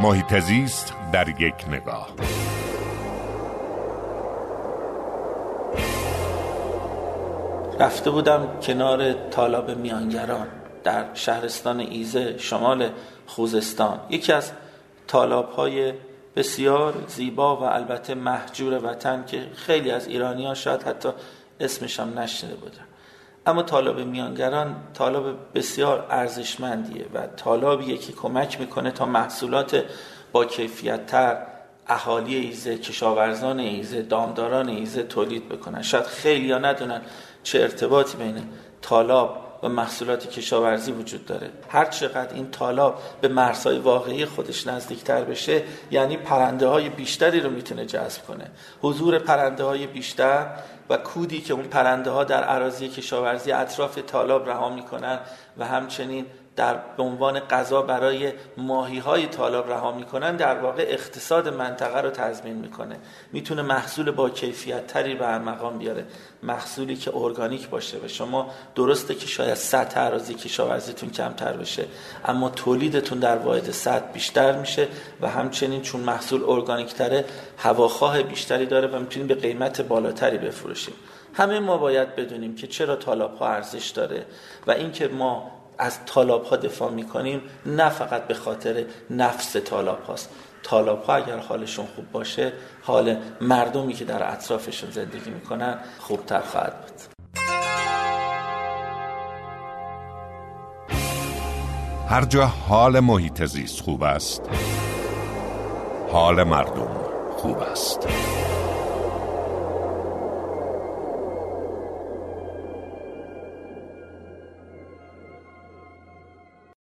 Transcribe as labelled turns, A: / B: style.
A: محیط زیست در یک نگاه.
B: رفته بودم کنار تالاب میانگران در شهرستان ایزه شمال خوزستان. یکی از تالاب های بسیار زیبا و البته محجور وطن که خیلی از ایرانی ها شاید حتی اسمش هم نشنده بودن. اما طالاب میانگران طالاب بسیار ارزشمندیه و طالابیه که کمک می‌کنه تا محصولات با کیفیت تر اهالی ایزه کشاورزان ایزه دامداران ایزه تولید بکنن. شاید خیلی ها ندونن چه ارتباطی بین طالاب و محصولات کشاورزی وجود داره. هر چقدر این طالاب به مرزهای واقعی خودش نزدیکتر بشه یعنی پرنده های بیشتری رو می‌تونه جذب کنه. حضور پرنده های بیشتر و کودی که اون پرنده ها در عراضی کشاورزی اطراف طالاب رها می‌کنن و همچنین در به عنوان غذا برای ماهی های طالاب رها می‌کنن در واقع اقتصاد منطقه رو تضمین می‌کنه. می‌تونه محصول با کیفیت تری به مقام بیاره. محصولی که ارگانیک باشه و شما درسته که شاید سطح عراضی کشاورزیتون کمتر بشه اما تولیدتون در واحد سطح بیشتر میشه و همچنین چون محصول ارگانیک تره هواخواه بیشتری داره و می‌تونیم به قیمت بالاتری بفروشیم. همه ما باید بدونیم که چرا طالاب ها ارزش داره و اینکه ما از طالاب ها دفاع می‌کنیم نه فقط به خاطر نفس طالاب هاست طالاب ها اگر حالشون خوب باشه حال مردمی که در اطرافشون زندگی می‌کنن خوبتر خواهد بود.
A: هر جا حال محیط زیست خوب است حال مردم خوب است.